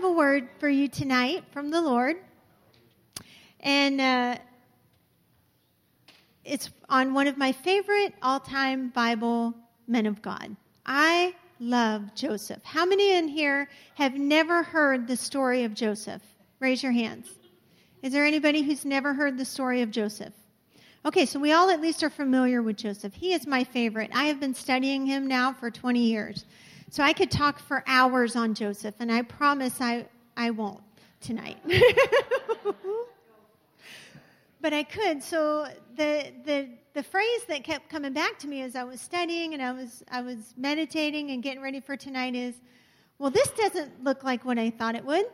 have a word for you tonight from the Lord. And uh, it's on one of my favorite all time Bible men of God. I love Joseph. How many in here have never heard the story of Joseph? Raise your hands. Is there anybody who's never heard the story of Joseph? Okay, so we all at least are familiar with Joseph. He is my favorite. I have been studying him now for 20 years. So I could talk for hours on Joseph, and I promise I, I won't tonight. but I could. So the, the, the phrase that kept coming back to me as I was studying and I was, I was meditating and getting ready for tonight is, well, this doesn't look like what I thought it would.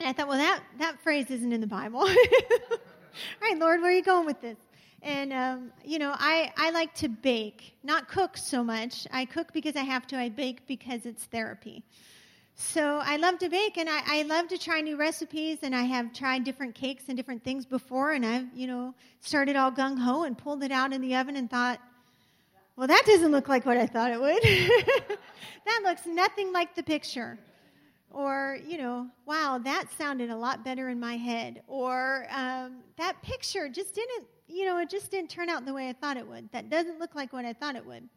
And I thought, well, that, that phrase isn't in the Bible. All right, Lord, where are you going with this? And, um, you know, I, I like to bake, not cook so much. I cook because I have to, I bake because it's therapy. So I love to bake and I, I love to try new recipes and I have tried different cakes and different things before and I've, you know, started all gung ho and pulled it out in the oven and thought, well, that doesn't look like what I thought it would. that looks nothing like the picture. Or, you know, wow, that sounded a lot better in my head. Or um, that picture just didn't you know, it just didn't turn out the way I thought it would. That doesn't look like what I thought it would.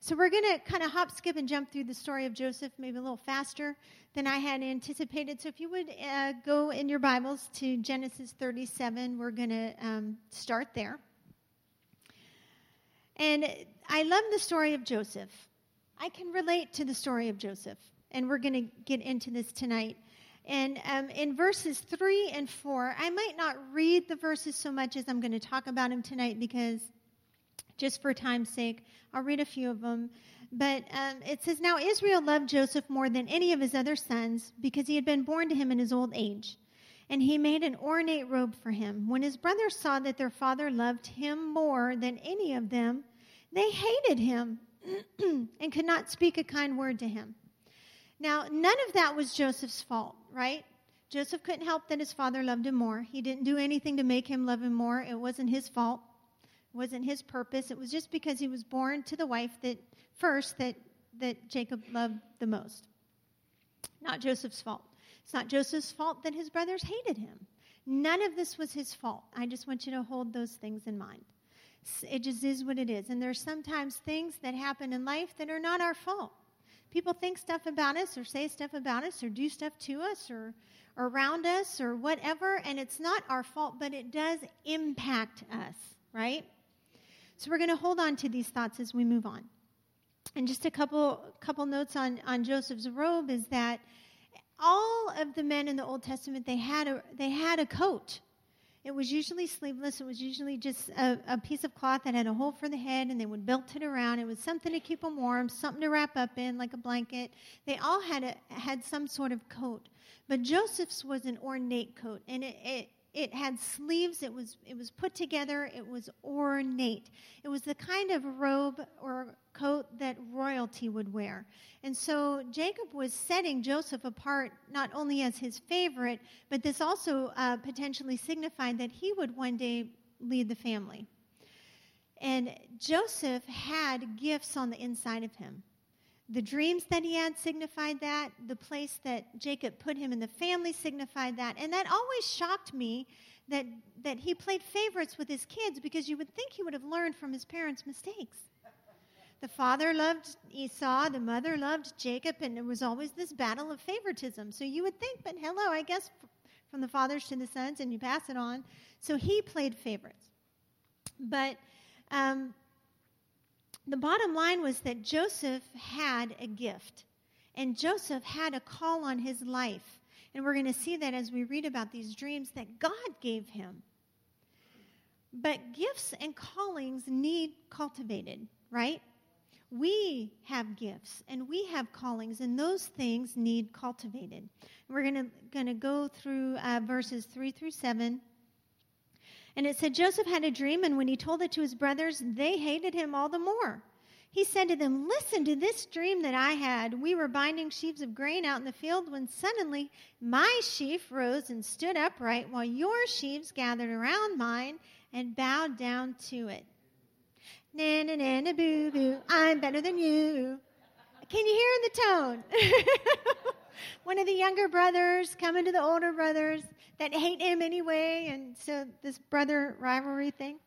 So we're going to kind of hop, skip, and jump through the story of Joseph, maybe a little faster than I had anticipated. So if you would uh, go in your Bibles to Genesis 37, we're going to um, start there. And I love the story of Joseph. I can relate to the story of Joseph, and we're going to get into this tonight. And um, in verses 3 and 4, I might not read the verses so much as I'm going to talk about them tonight because, just for time's sake, I'll read a few of them. But um, it says, Now Israel loved Joseph more than any of his other sons because he had been born to him in his old age. And he made an ornate robe for him. When his brothers saw that their father loved him more than any of them, they hated him and could not speak a kind word to him. Now, none of that was Joseph's fault, right? Joseph couldn't help that his father loved him more. He didn't do anything to make him love him more. It wasn't his fault. It wasn't his purpose. It was just because he was born to the wife that first that that Jacob loved the most. Not Joseph's fault. It's not Joseph's fault that his brothers hated him. None of this was his fault. I just want you to hold those things in mind. It just is what it is. And there's sometimes things that happen in life that are not our fault people think stuff about us or say stuff about us or do stuff to us or, or around us or whatever, and it's not our fault, but it does impact us, right? So we're going to hold on to these thoughts as we move on. And just a couple couple notes on, on Joseph's robe is that all of the men in the Old Testament they had a they had a coat it was usually sleeveless. It was usually just a, a, piece of cloth that had a hole for the head, and they would belt it around. It was something to keep them warm, something to wrap up in, like a blanket. They all had a, had some sort of coat, but Joseph's was an ornate coat, and it, it it had sleeves. It was it was put together. It was ornate. It was the kind of robe or coat that royalty would wear. And so Jacob was setting Joseph apart not only as his favorite, but this also uh, potentially signified that he would one day lead the family. And Joseph had gifts on the inside of him. The dreams that he had signified that. The place that Jacob put him in the family signified that. And that always shocked me that, that he played favorites with his kids because you would think he would have learned from his parents' mistakes. The father loved Esau, the mother loved Jacob, and there was always this battle of favoritism. So you would think, but hello, I guess from the fathers to the sons, and you pass it on. So he played favorites. But um, the bottom line was that Joseph had a gift, and Joseph had a call on his life. And we're going to see that as we read about these dreams that God gave him. But gifts and callings need cultivated, right? We have gifts and we have callings, and those things need cultivated. We're going to go through uh, verses 3 through 7 and it said Joseph had a dream, and when he told it to his brothers, they hated him all the more. He said to them, Listen to this dream that I had. We were binding sheaves of grain out in the field when suddenly my sheaf rose and stood upright, while your sheaves gathered around mine and bowed down to it. Na na na na boo boo, I'm better than you. Can you hear in the tone? One of the younger brothers coming to the older brothers that hate him anyway, and so this brother rivalry thing.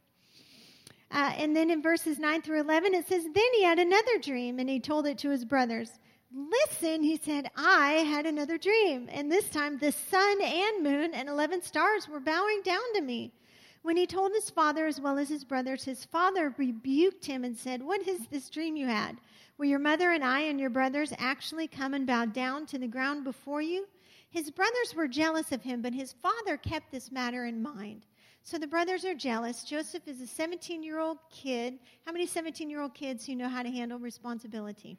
Uh, and then in verses 9 through 11, it says, Then he had another dream, and he told it to his brothers. Listen, he said, I had another dream, and this time the sun and moon and 11 stars were bowing down to me. When he told his father as well as his brothers, his father rebuked him and said, What is this dream you had? Will your mother and I and your brothers actually come and bow down to the ground before you? His brothers were jealous of him, but his father kept this matter in mind. So the brothers are jealous. Joseph is a 17 year old kid. How many 17 year old kids who know how to handle responsibility?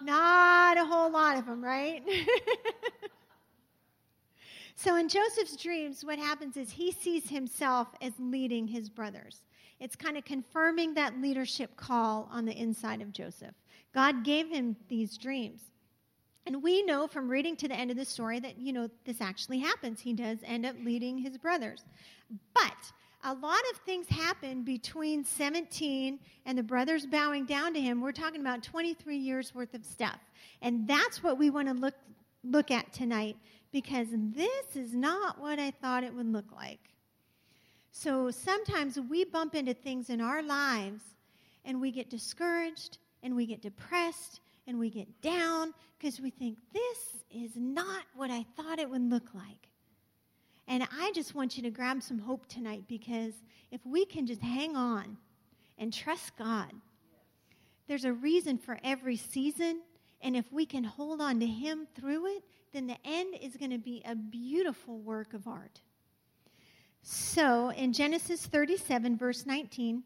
Not a whole lot of them, right? So in Joseph's dreams, what happens is he sees himself as leading his brothers. It's kind of confirming that leadership call on the inside of Joseph. God gave him these dreams. And we know from reading to the end of the story that, you know, this actually happens. He does end up leading his brothers. But a lot of things happen between 17 and the brothers bowing down to him. We're talking about 23 years worth of stuff. And that's what we want to look, look at tonight because this is not what I thought it would look like. So sometimes we bump into things in our lives and we get discouraged and we get depressed and we get down because we think this is not what I thought it would look like. And I just want you to grab some hope tonight because if we can just hang on and trust God, there's a reason for every season. And if we can hold on to Him through it, then the end is going to be a beautiful work of art. So in Genesis 37, verse 19,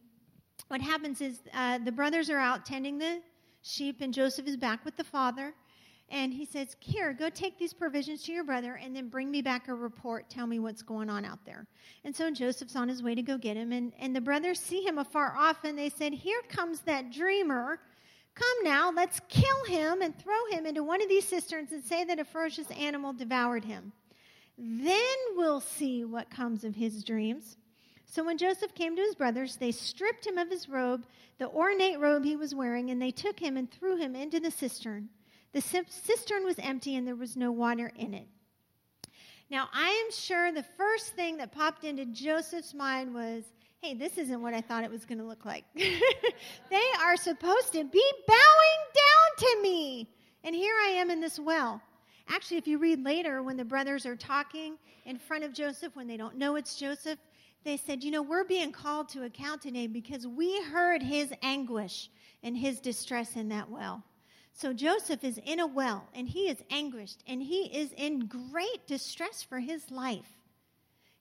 what happens is uh, the brothers are out tending the sheep, and Joseph is back with the father. And he says, Here, go take these provisions to your brother and then bring me back a report. Tell me what's going on out there. And so Joseph's on his way to go get him. And, and the brothers see him afar off and they said, Here comes that dreamer Come now, let's kill him and throw him into one of these cisterns and say that a ferocious animal devoured him. Then we'll see what comes of his dreams. So when Joseph came to his brothers, they stripped him of his robe, the ornate robe he was wearing, and they took him and threw him into the cistern. The cistern was empty and there was no water in it. Now, I am sure the first thing that popped into Joseph's mind was, hey, this isn't what I thought it was going to look like. they are supposed to be bowing down to me. And here I am in this well. Actually, if you read later, when the brothers are talking in front of Joseph, when they don't know it's Joseph, they said, You know, we're being called to account today because we heard his anguish and his distress in that well. So Joseph is in a well and he is anguished and he is in great distress for his life.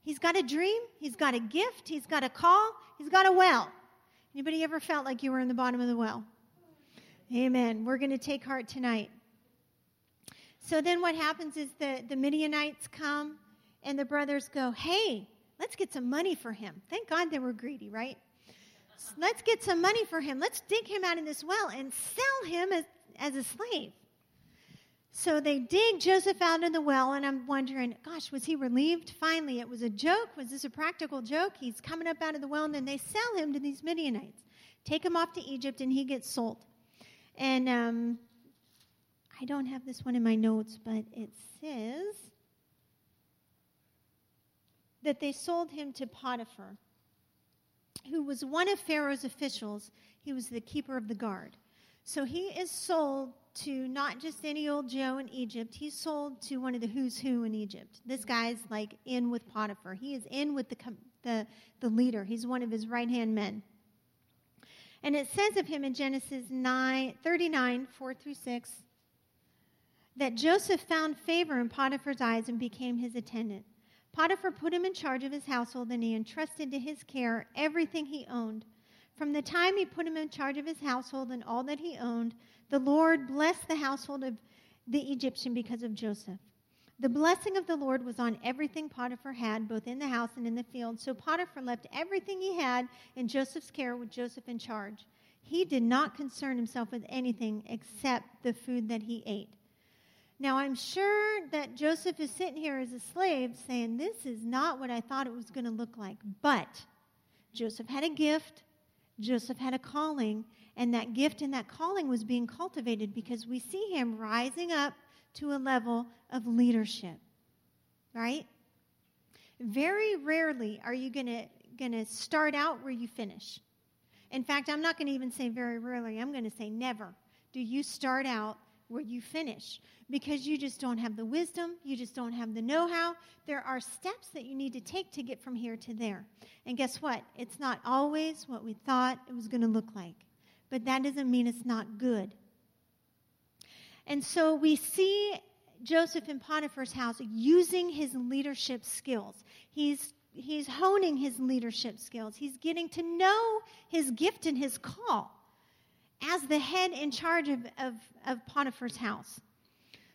He's got a dream, he's got a gift, he's got a call, he's got a well. Anybody ever felt like you were in the bottom of the well? Amen. We're going to take heart tonight. So then what happens is the, the Midianites come and the brothers go, hey, let's get some money for him. Thank God they were greedy, right? let's get some money for him. Let's dig him out in this well and sell him as, as a slave. So they dig Joseph out of the well, and I'm wondering, gosh, was he relieved? Finally, it was a joke. Was this a practical joke? He's coming up out of the well, and then they sell him to these Midianites, take him off to Egypt, and he gets sold. And um, I don't have this one in my notes, but it says that they sold him to Potiphar, who was one of Pharaoh's officials. He was the keeper of the guard. So he is sold to not just any old Joe in Egypt. He's sold to one of the who's who in Egypt. This guy's like in with Potiphar. He is in with the, the, the leader. He's one of his right hand men. And it says of him in Genesis 9, 39, 4 through 6, that Joseph found favor in Potiphar's eyes and became his attendant. Potiphar put him in charge of his household, and he entrusted to his care everything he owned. From the time he put him in charge of his household and all that he owned, the Lord blessed the household of the Egyptian because of Joseph. The blessing of the Lord was on everything Potiphar had, both in the house and in the field. So Potiphar left everything he had in Joseph's care with Joseph in charge. He did not concern himself with anything except the food that he ate. Now, I'm sure that Joseph is sitting here as a slave saying, This is not what I thought it was going to look like. But Joseph had a gift, Joseph had a calling, and that gift and that calling was being cultivated because we see him rising up to a level of leadership, right? Very rarely are you going to going to start out where you finish. In fact, I'm not going to even say very rarely. I'm going to say never. Do you start out where you finish? Because you just don't have the wisdom, you just don't have the know how. There are steps that you need to take to get from here to there. And guess what? It's not always what we thought it was going to look like. But that doesn't mean it's not good. And so we see Joseph in Potiphar's house using his leadership skills. He's he's honing his leadership skills. He's getting to know his gift and his call as the head in charge of, of, of Potiphar's house.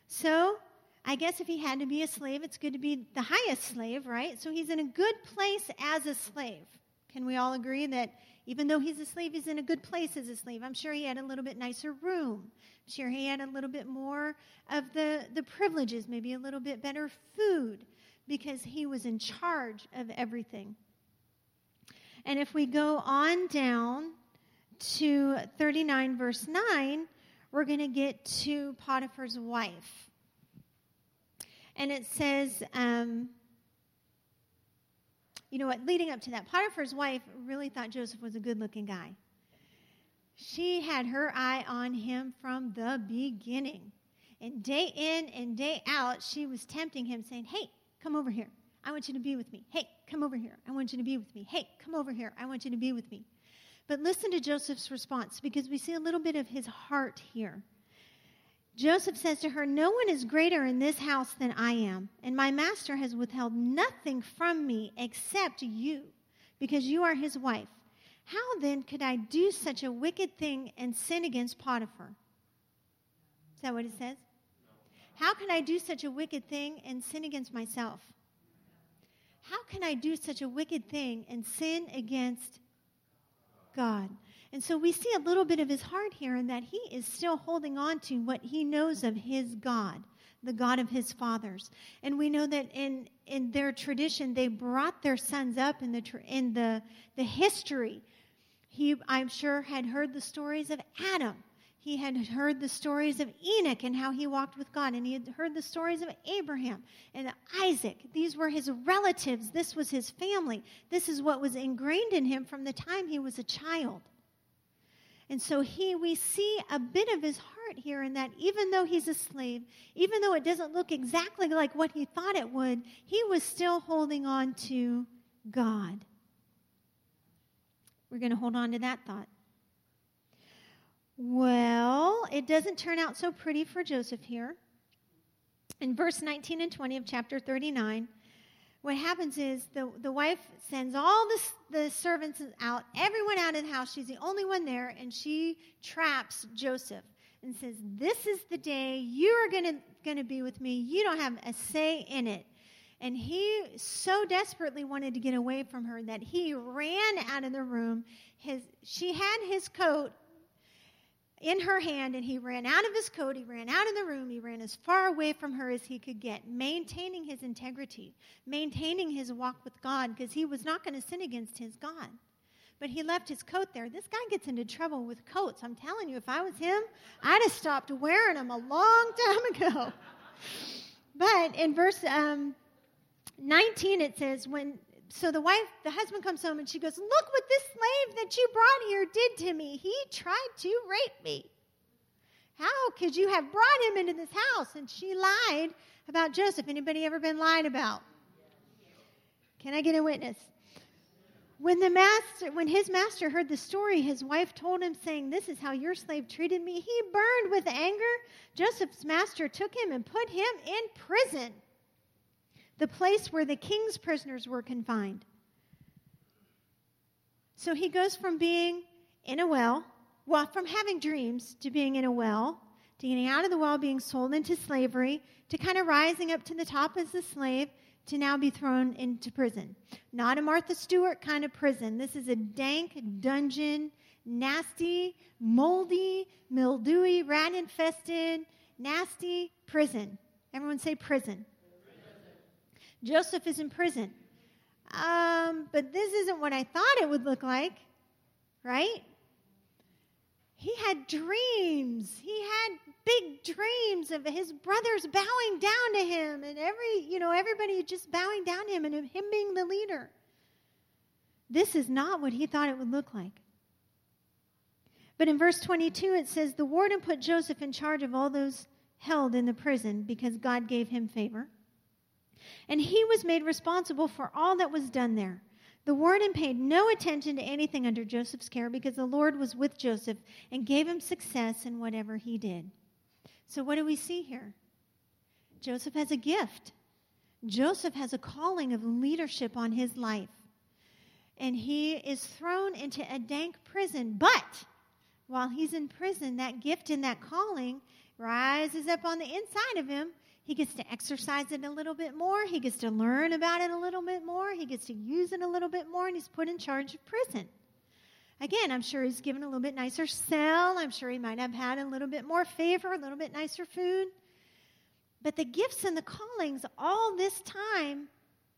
So, I guess if he had to be a slave, it's good to be the highest slave, right? So he's in a good place as a slave. Can we all agree that even though he's a slave, he's in a good place as a slave? I'm sure he had a little bit nicer room. I'm sure he had a little bit more of the, the privileges, maybe a little bit better food because he was in charge of everything. And if we go on down to 39, verse 9, we're going to get to Potiphar's wife. And it says, um, you know what, leading up to that, Potiphar's wife really thought Joseph was a good looking guy. She had her eye on him from the beginning. And day in and day out, she was tempting him, saying, Hey, come over here. I want you to be with me. Hey, come over here. I want you to be with me. Hey, come over here. I want you to be with me. But listen to Joseph's response because we see a little bit of his heart here. Joseph says to her, No one is greater in this house than I am, and my master has withheld nothing from me except you, because you are his wife. How then could I do such a wicked thing and sin against Potiphar? Is that what it says? How can I do such a wicked thing and sin against myself? How can I do such a wicked thing and sin against God? And so we see a little bit of his heart here in that he is still holding on to what he knows of his God, the God of his fathers. And we know that in, in their tradition, they brought their sons up in the, in the, the history. He, I'm sure, had heard the stories of Adam he had heard the stories of Enoch and how he walked with God, and he had heard the stories of Abraham and Isaac. These were his relatives. This was his family. This is what was ingrained in him from the time he was a child. And so he we see a bit of his heart here in that even though he's a slave, even though it doesn't look exactly like what he thought it would, he was still holding on to God. We're going to hold on to that thought. Well, it doesn't turn out so pretty for Joseph here. In verse 19 and 20 of chapter 39, what happens is the, the wife sends all the, the servants out, everyone out of the house. She's the only one there, and she traps Joseph and says, This is the day you are going to be with me. You don't have a say in it. And he so desperately wanted to get away from her that he ran out of the room. His, she had his coat in her hand, and he ran out of his coat. He ran out of the room. He ran as far away from her as he could get, maintaining his integrity, maintaining his walk with God, because he was not going to sin against his God. But he left his coat there. This guy gets into trouble with coats. I'm telling you, if I was him, I'd have stopped wearing them a long time ago. but in verse um, 19, it says, when so the wife, the husband comes home and she goes, Look what this slave that you brought here did to me. He tried to rape me. How could you have brought him into this house? And she lied about Joseph. Anybody ever been lied about? Can I get a witness? When the master, when his master heard the story, his wife told him, saying, This is how your slave treated me. He burned with anger. Joseph's master took him and put him in prison the place where the king's prisoners were confined. So he goes from being in a well, well, from having dreams to being in a well, to getting out of the well, being sold into slavery, to kind of rising up to the top as a slave, to now be thrown into prison. Not a Martha Stewart kind of prison. This is a dank dungeon, nasty, moldy, mildewy, rat infested, nasty prison. Everyone say prison. Joseph is in prison. Um, but this isn't what I thought it would look like, right? He had dreams. He had big dreams of his brothers bowing down to him and every, you know, everybody just bowing down to him and him being the leader. This is not what he thought it would look like. But in verse 22, it says, The warden put Joseph in charge of all those held in the prison because God gave him favor. And he was made responsible for all that was done there. The warden paid no attention to anything under Joseph's care because the Lord was with Joseph and gave him success in whatever he did. So, what do we see here? Joseph has a gift. Joseph has a calling of leadership on his life. And he is thrown into a dank prison. But while he's in prison, that gift and that calling rises up on the inside of him. He gets to exercise it a little bit more. He gets to learn about it a little bit more. He gets to use it a little bit more, and he's put in charge of prison. Again, I'm sure he's given a little bit nicer cell. I'm sure he might have had a little bit more favor, a little bit nicer food. But the gifts and the callings, all this time,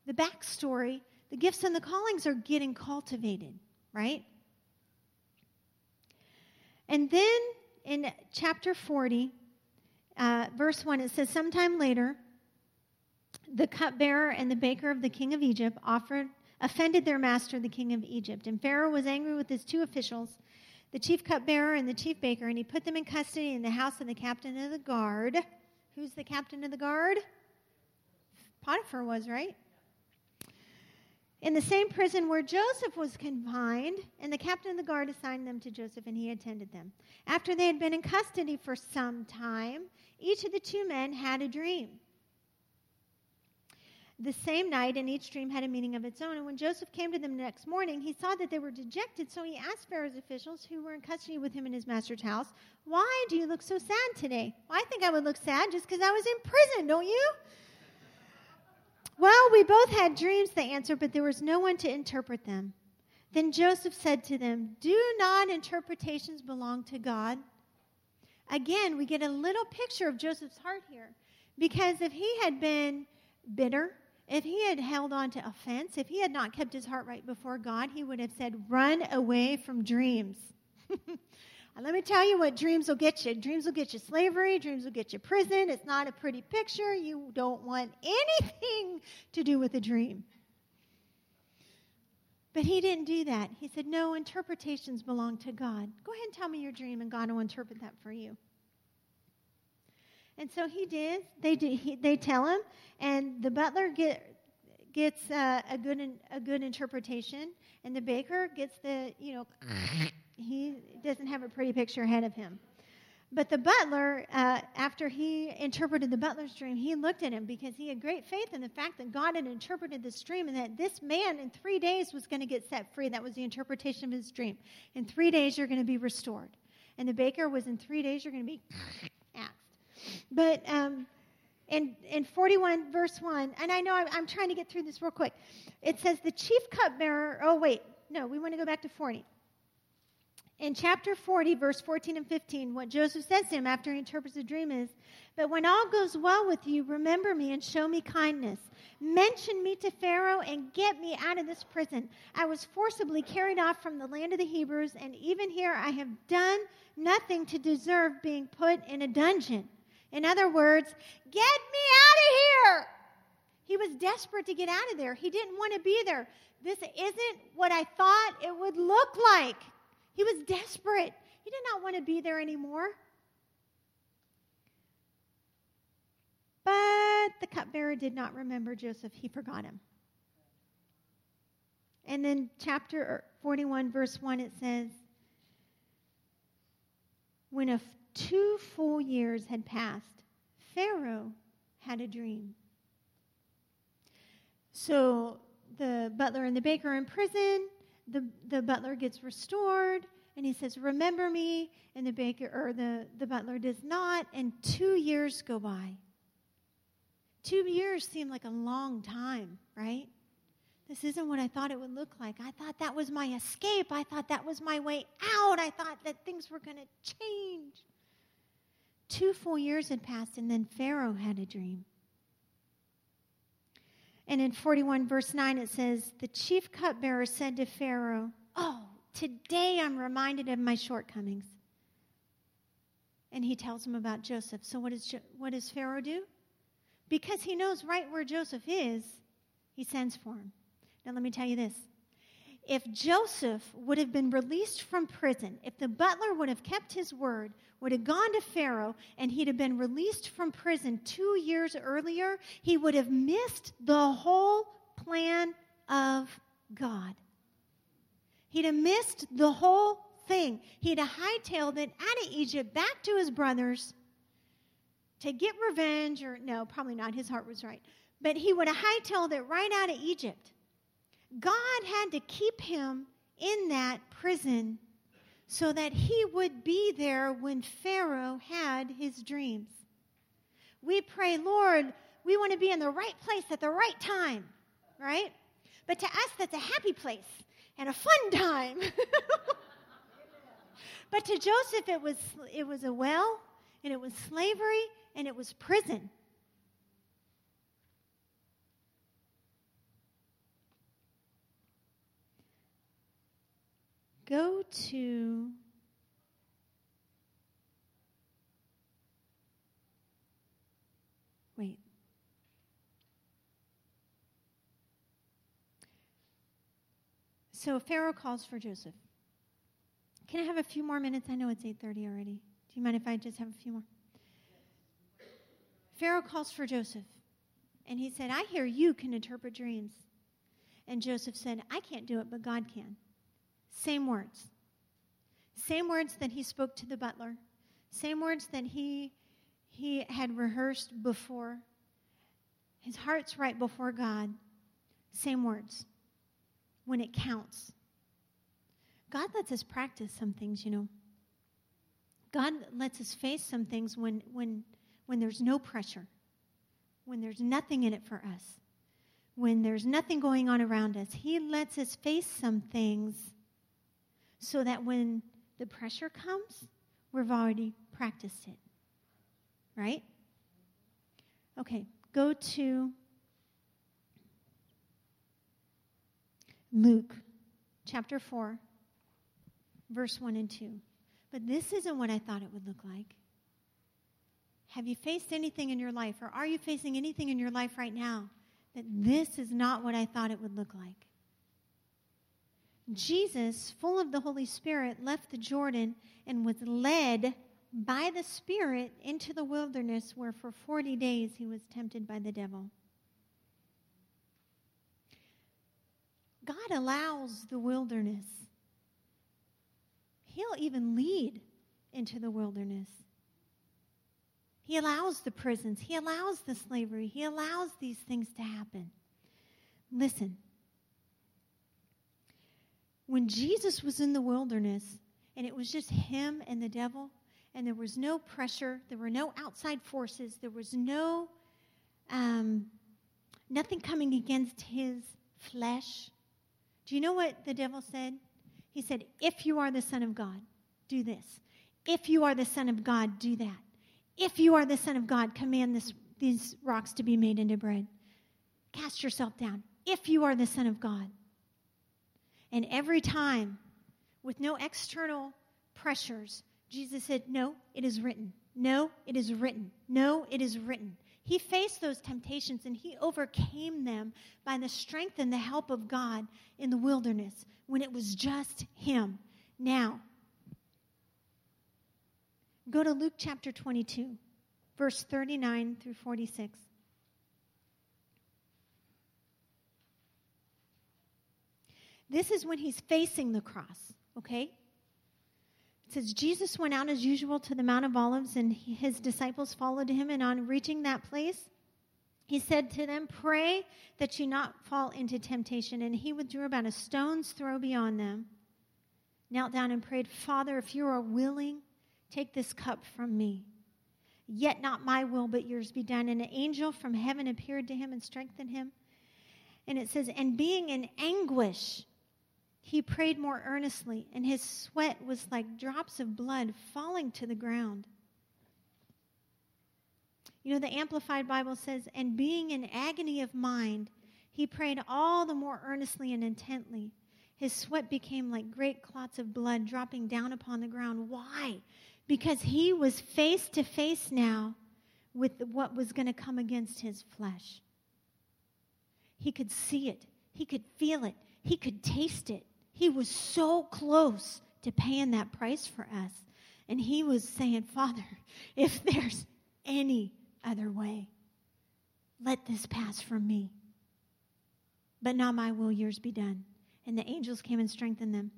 the backstory, the gifts and the callings are getting cultivated, right? And then in chapter 40, uh, verse 1, it says, Sometime later, the cupbearer and the baker of the king of Egypt offered, offended their master, the king of Egypt. And Pharaoh was angry with his two officials, the chief cupbearer and the chief baker, and he put them in custody in the house of the captain of the guard. Who's the captain of the guard? Potiphar was, right? in the same prison where Joseph was confined, and the captain of the guard assigned them to Joseph, and he attended them. After they had been in custody for some time, each of the two men had a dream. The same night, and each dream had a meaning of its own. And when Joseph came to them the next morning, he saw that they were dejected. So he asked Pharaoh's officials who were in custody with him in his master's house, Why do you look so sad today? Well, I think I would look sad just because I was in prison, don't you? Well, we both had dreams, they answered, but there was no one to interpret them. Then Joseph said to them, Do not interpretations belong to God? Again, we get a little picture of Joseph's heart here. Because if he had been bitter, if he had held on to offense, if he had not kept his heart right before God, he would have said, Run away from dreams. Let me tell you what dreams will get you. Dreams will get you slavery, dreams will get you prison. It's not a pretty picture. You don't want anything to do with a dream. But he didn't do that. He said, No, interpretations belong to God. Go ahead and tell me your dream, and God will interpret that for you. And so he did. They, did, he, they tell him, and the butler get, gets uh, a, good, a good interpretation, and the baker gets the, you know, he doesn't have a pretty picture ahead of him. But the butler, uh, after he interpreted the butler's dream, he looked at him because he had great faith in the fact that God had interpreted this dream and that this man in three days was going to get set free. That was the interpretation of his dream. In three days, you're going to be restored. And the baker was in three days, you're going to be axed. But um, in, in 41, verse 1, and I know I'm, I'm trying to get through this real quick, it says, The chief cupbearer, oh, wait, no, we want to go back to 40 in chapter 40, verse 14 and 15, what Joseph says to him after he interprets the dream is, But when all goes well with you, remember me and show me kindness. Mention me to Pharaoh and get me out of this prison. I was forcibly carried off from the land of the Hebrews, and even here I have done nothing to deserve being put in a dungeon. In other words, get me out of here. He was desperate to get out of there. He didn't want to be there. This isn't what I thought it would look like. He was desperate. He did not want to be there anymore. But the cupbearer did not remember Joseph, he forgot him. And then, chapter er, 41, verse 1, it says, When a f- two full years had passed, Pharaoh had a dream. So the butler and the baker are in prison the, the butler gets restored and he says, Remember me. And the baker or the, the butler does not. And two years go by. Two years seem like a long time, right? This isn't what I thought it would look like. I thought that was my escape. I thought that was my way out. I thought that things were going to change. Two full years had passed, and then Pharaoh had a dream. And in 41, verse 9, it says, The chief cupbearer said to Pharaoh, Oh, today I'm reminded of my shortcomings. and he tells him about Joseph. So, what, is what does Pharaoh do? Because he knows right where Joseph is, he sends for him. Now, let me tell you this. If Joseph would have been released from prison, if the butler would have kept his word, would have gone to Pharaoh, and he'd have been released from prison two years earlier, he would have missed the whole plan of God. He'd have missed the whole thing. He'd have hightailed it out of Egypt back to his brothers to get revenge, or no, probably not. His heart was right. But he would have hightailed it right out of Egypt. God had to keep him in that prison so that he would be there when Pharaoh had his dreams. We pray, Lord, we want to be in the right place at the right time, right? But to us, that's a happy place and a fun time. but to Joseph, it was, it was a well, and it was slavery, and it was prison. Go to Wait. So Pharaoh calls for Joseph. Can I have a few more minutes? I know it's 8:30 already. Do you mind if I just have a few more? Pharaoh calls for Joseph. And he said, "I hear you can interpret dreams." And Joseph said, "I can't do it, but God can." Same words. Same words that he spoke to the butler. Same words that he he had rehearsed before. His heart's right before God. Same words. When it counts. God lets us practice some things, you know. God lets us face some things when when when there's no pressure. When there's nothing in it for us. When there's nothing going on around us. He lets us face some things so that when the pressure comes, we've already practiced it. Right? Okay, go to Luke chapter 4, verse 1 and 2. But this isn't what I thought it would look like. Have you faced anything in your life, or are you facing anything in your life right now that this is not what I thought it would look like? Jesus, full of the Holy Spirit, left the Jordan and was led by the Spirit into the wilderness where for 40 days he was tempted by the devil. God allows the wilderness. He'll even lead into the wilderness. He allows the prisons. He allows the slavery. He allows these things to happen. Listen, when Jesus was in the wilderness and it was just him and the devil, and there was no pressure, there were no outside forces, there was no um, nothing coming against his flesh. Do you know what the devil said? He said, If you are the Son of God, do this. If you are the Son of God, do that. If you are the Son of God, command this, these rocks to be made into bread. Cast yourself down. If you are the Son of God. And every time, with no external pressures, Jesus said, No, it is written. No, it is written. No, it is written. He faced those temptations and he overcame them by the strength and the help of God in the wilderness when it was just him. Now, go to Luke chapter 22, verse 39 through 46. This is when he's facing the cross, okay? It says, Jesus went out as usual to the Mount of Olives, and his disciples followed him. And on reaching that place, he said to them, Pray that you not fall into temptation. And he withdrew about a stone's throw beyond them, knelt down and prayed, Father, if you are willing, take this cup from me. Yet not my will, but yours be done. And an angel from heaven appeared to him and strengthened him. And it says, And being in anguish, he prayed more earnestly, and his sweat was like drops of blood falling to the ground. You know, the Amplified Bible says, and being in agony of mind, he prayed all the more earnestly and intently. His sweat became like great clots of blood dropping down upon the ground. Why? because he was face to face now with what was going to come against his flesh. He could see it, he could feel it, he could taste it. He was so close to paying that price for us. And he was saying, Father, if there's any other way, let this pass from me. But not my will, yours be done. And the angels came and strengthened them.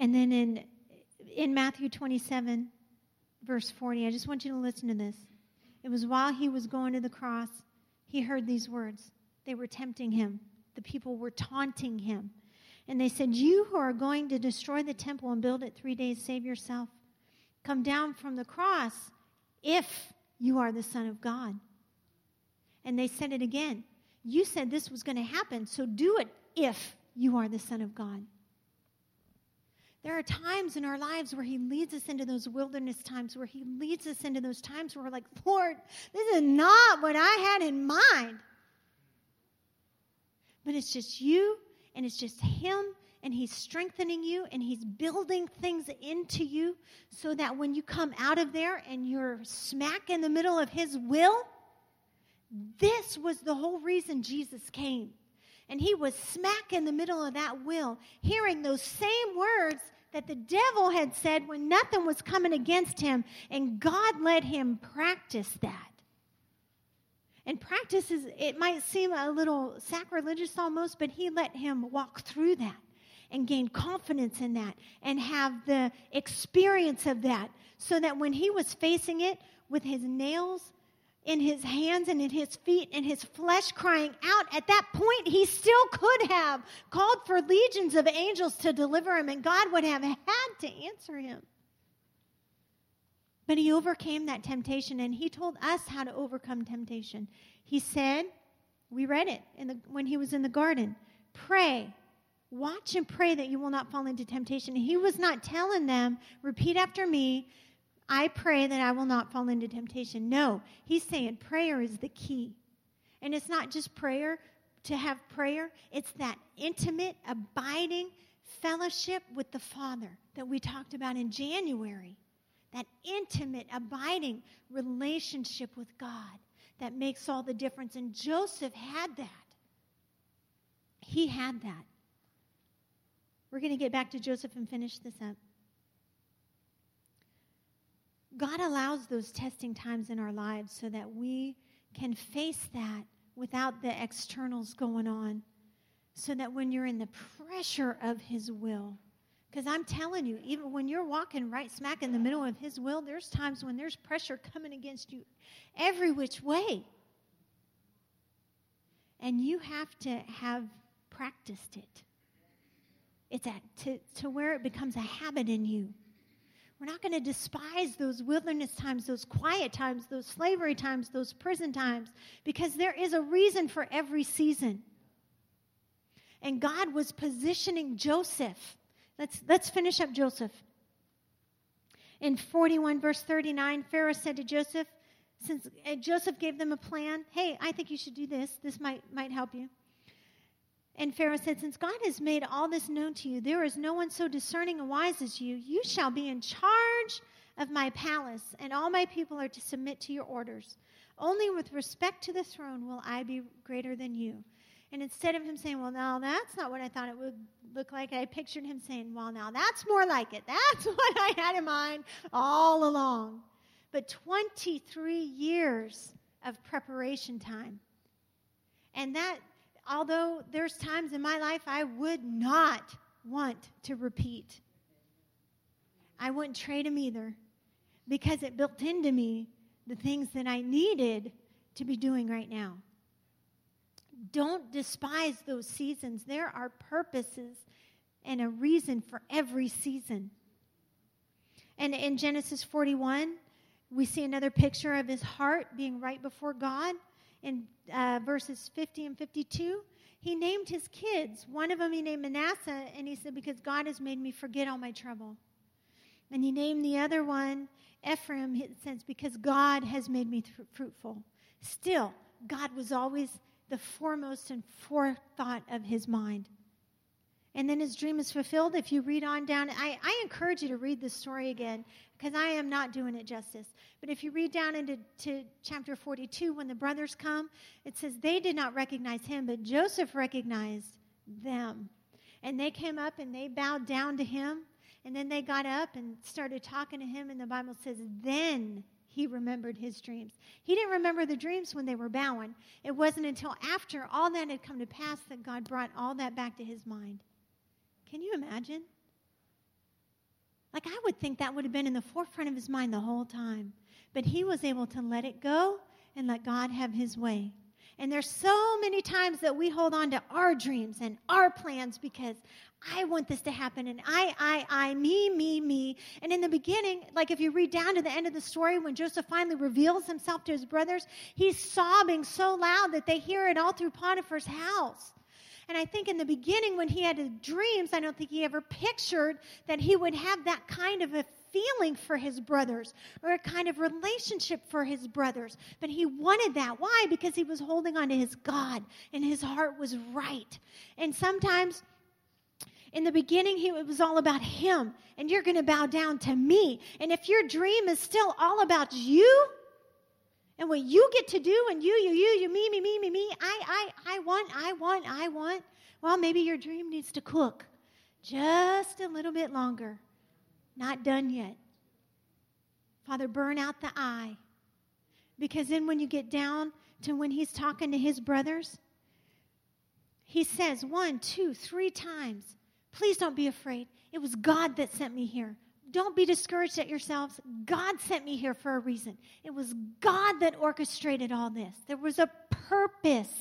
And then in, in Matthew 27, verse 40, I just want you to listen to this. It was while he was going to the cross, he heard these words. They were tempting him, the people were taunting him. And they said, You who are going to destroy the temple and build it three days, save yourself. Come down from the cross if you are the Son of God. And they said it again. You said this was going to happen, so do it if you are the Son of God. There are times in our lives where He leads us into those wilderness times, where He leads us into those times where we're like, Lord, this is not what I had in mind. But it's just you and it's just Him and He's strengthening you and He's building things into you so that when you come out of there and you're smack in the middle of His will, this was the whole reason Jesus came. And he was smack in the middle of that will, hearing those same words that the devil had said when nothing was coming against him. And God let him practice that. And practice is, it might seem a little sacrilegious almost, but he let him walk through that and gain confidence in that and have the experience of that so that when he was facing it with his nails in his hands and in his feet and his flesh crying out, at that point, he still could have called for legions of angels to deliver him, and God would have had to answer him. But he overcame that temptation, and he told us how to overcome temptation. He said, we read it the, when he was in the garden pray. Watch and pray that you will not fall into temptation. He was not telling them, repeat after me, I pray that I will not fall into temptation. No, he's saying prayer is the key. And it's not just prayer to have prayer, it's that intimate, abiding fellowship with the Father that we talked about in January. That intimate, abiding relationship with God that makes all the difference. And Joseph had that. He had that. We're going to get back to Joseph and finish this up. God allows those testing times in our lives so that we can face that without the externals going on. So that when you're in the pressure of His will, because I'm telling you, even when you're walking right smack in the middle of His will, there's times when there's pressure coming against you every which way. And you have to have practiced it. It's at, to, to where it becomes a habit in you. We're not going to despise those wilderness times, those quiet times, those slavery times, those prison times, because there is a reason for every season. And God was positioning Joseph. Let's, let's finish up Joseph. In 41, verse 39, Pharaoh said to Joseph, since Joseph gave them a plan, hey, I think you should do this. This might, might help you. And Pharaoh said, Since God has made all this known to you, there is no one so discerning and wise as you. You shall be in charge of my palace, and all my people are to submit to your orders. Only with respect to the throne will I be greater than you. And instead of him saying, Well, now that's not what I thought it would look like, I pictured him saying, Well, now that's more like it. That's what I had in mind all along. But 23 years of preparation time. And that although there's times in my life I would not want to repeat. I wouldn't trade them either because it built into me the things that I needed to be doing right now. Don't despise those seasons. There are purposes and a reason for every season. And in Genesis 41, we see another picture of his heart being right before God in uh, verses 50 and 52, he named his kids. One of them he named Manasseh, and he said, Because God has made me forget all my trouble. And he named the other one Ephraim, it says, Because God has made me th- fruitful. Still, God was always the foremost and forethought of his mind. And then his dream is fulfilled. If you read on down, I, I encourage you to read this story again because I am not doing it justice. But if you read down into to chapter 42, when the brothers come, it says they did not recognize him, but Joseph recognized them. And they came up and they bowed down to him. And then they got up and started talking to him. And the Bible says, then he remembered his dreams. He didn't remember the dreams when they were bowing. It wasn't until after all that had come to pass that God brought all that back to his mind. Can you imagine? Like, I would think that would have been in the forefront of his mind the whole time. But he was able to let it go and let God have his way. And there's so many times that we hold on to our dreams and our plans because I want this to happen and I, I, I, me, me, me. And in the beginning, like if you read down to the end of the story, when Joseph finally reveals himself to his brothers, he's sobbing so loud that they hear it all through Potiphar's house. And I think in the beginning, when he had his dreams, I don't think he ever pictured that he would have that kind of a feeling for his brothers or a kind of relationship for his brothers. But he wanted that. Why? Because he was holding on to his God and his heart was right. And sometimes in the beginning, he, it was all about him, and you're going to bow down to me. And if your dream is still all about you, and what you get to do and you, you, you, you, me, me, me, me, me, I, I, I want, I want, I want, well, maybe your dream needs to cook just a little bit longer. Not done yet. Father, burn out the I. Because then when you get down to when he's talking to his brothers, he says one, two, three times, please don't be afraid. It was God that sent me here. Don't be discouraged at yourselves. God sent me here for a reason. It was God that orchestrated all this. There was a purpose.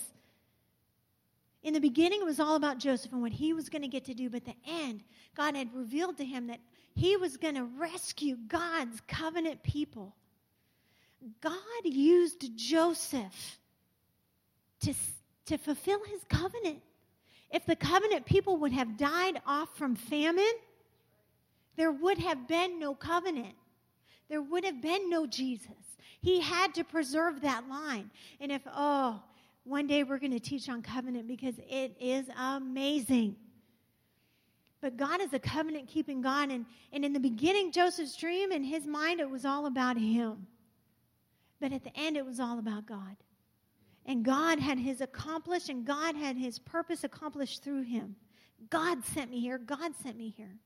In the beginning, it was all about Joseph and what he was going to get to do, but the end, God had revealed to him that he was going to rescue God's covenant people. God used Joseph to, to fulfill his covenant. If the covenant people would have died off from famine, there would have been no covenant. There would have been no Jesus. He had to preserve that line. And if, oh, one day we're going to teach on covenant because it is amazing. But God is a covenant keeping God. And, and in the beginning, Joseph's dream, in his mind, it was all about him. But at the end, it was all about God. And God had his accomplished, and God had his purpose accomplished through him. God sent me here. God sent me here.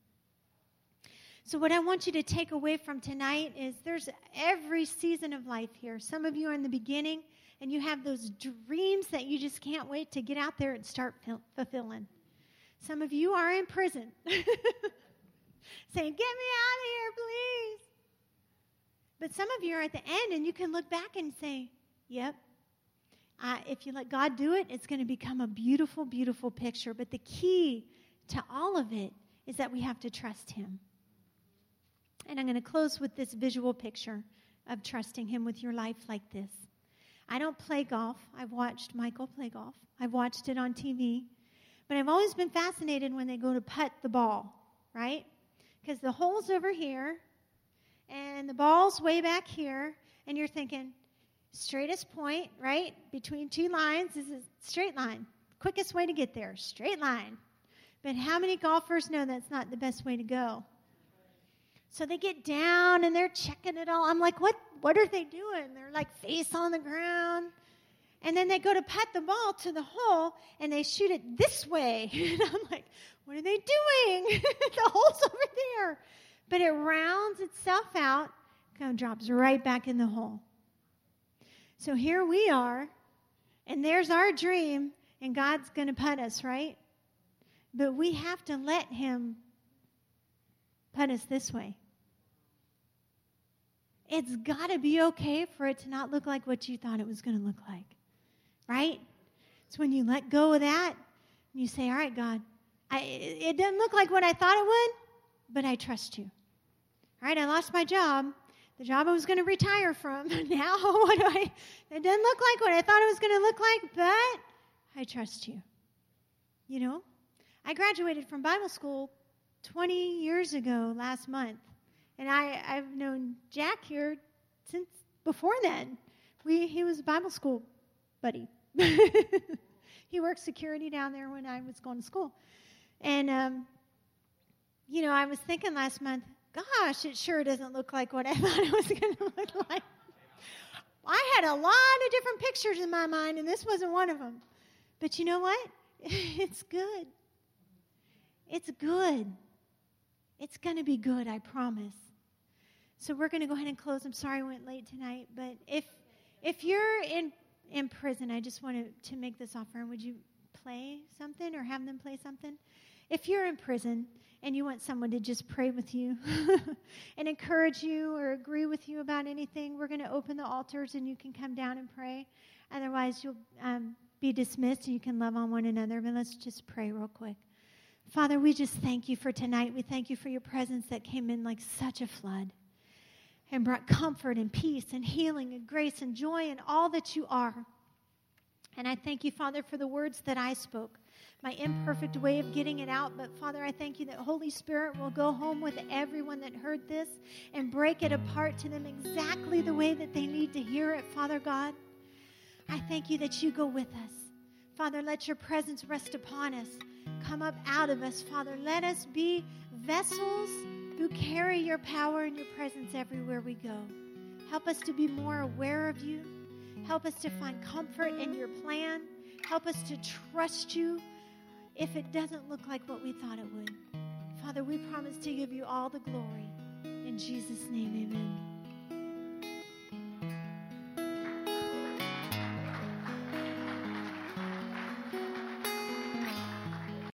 So, what I want you to take away from tonight is there's every season of life here. Some of you are in the beginning and you have those dreams that you just can't wait to get out there and start fulfilling. Some of you are in prison saying, Get me out of here, please. But some of you are at the end and you can look back and say, Yep. Uh, if you let God do it, it's going to become a beautiful, beautiful picture. But the key to all of it is that we have to trust Him. And I'm going to close with this visual picture of trusting Him with your life like this. I don't play golf. I've watched Michael play golf, I've watched it on TV. But I've always been fascinated when they go to putt the ball, right? Because the hole's over here and the ball's way back here, and you're thinking, straightest point, right? Between two lines is a straight line. Quickest way to get there, straight line. But how many golfers know that's not the best way to go? So they get down and they're checking it all. I'm like, what, what are they doing? They're like face on the ground. And then they go to put the ball to the hole and they shoot it this way. And I'm like, what are they doing? the hole's over there. But it rounds itself out, kind of drops right back in the hole. So here we are, and there's our dream, and God's going to put us, right? But we have to let Him put us this way. It's got to be okay for it to not look like what you thought it was going to look like. Right? It's when you let go of that and you say, All right, God, I, it doesn't look like what I thought it would, but I trust you. All right, I lost my job, the job I was going to retire from. now, what do I? It doesn't look like what I thought it was going to look like, but I trust you. You know, I graduated from Bible school 20 years ago last month. And I, I've known Jack here since before then. We, he was a Bible school buddy. he worked security down there when I was going to school. And, um, you know, I was thinking last month, gosh, it sure doesn't look like what I thought it was going to look like. I had a lot of different pictures in my mind, and this wasn't one of them. But you know what? It's good. It's good. It's going to be good, I promise. So we're going to go ahead and close. I'm sorry I went late tonight, but if if you're in in prison, I just wanted to make this offer. Would you play something or have them play something? If you're in prison and you want someone to just pray with you and encourage you or agree with you about anything, we're going to open the altars and you can come down and pray. Otherwise, you'll um, be dismissed and you can love on one another. But let's just pray real quick. Father, we just thank you for tonight. We thank you for your presence that came in like such a flood and brought comfort and peace and healing and grace and joy and all that you are. And I thank you, Father, for the words that I spoke, my imperfect way of getting it out. But Father, I thank you that Holy Spirit will go home with everyone that heard this and break it apart to them exactly the way that they need to hear it, Father God. I thank you that you go with us. Father, let your presence rest upon us. Come up out of us, Father. Let us be vessels who carry your power and your presence everywhere we go. Help us to be more aware of you. Help us to find comfort in your plan. Help us to trust you if it doesn't look like what we thought it would. Father, we promise to give you all the glory. In Jesus' name, amen.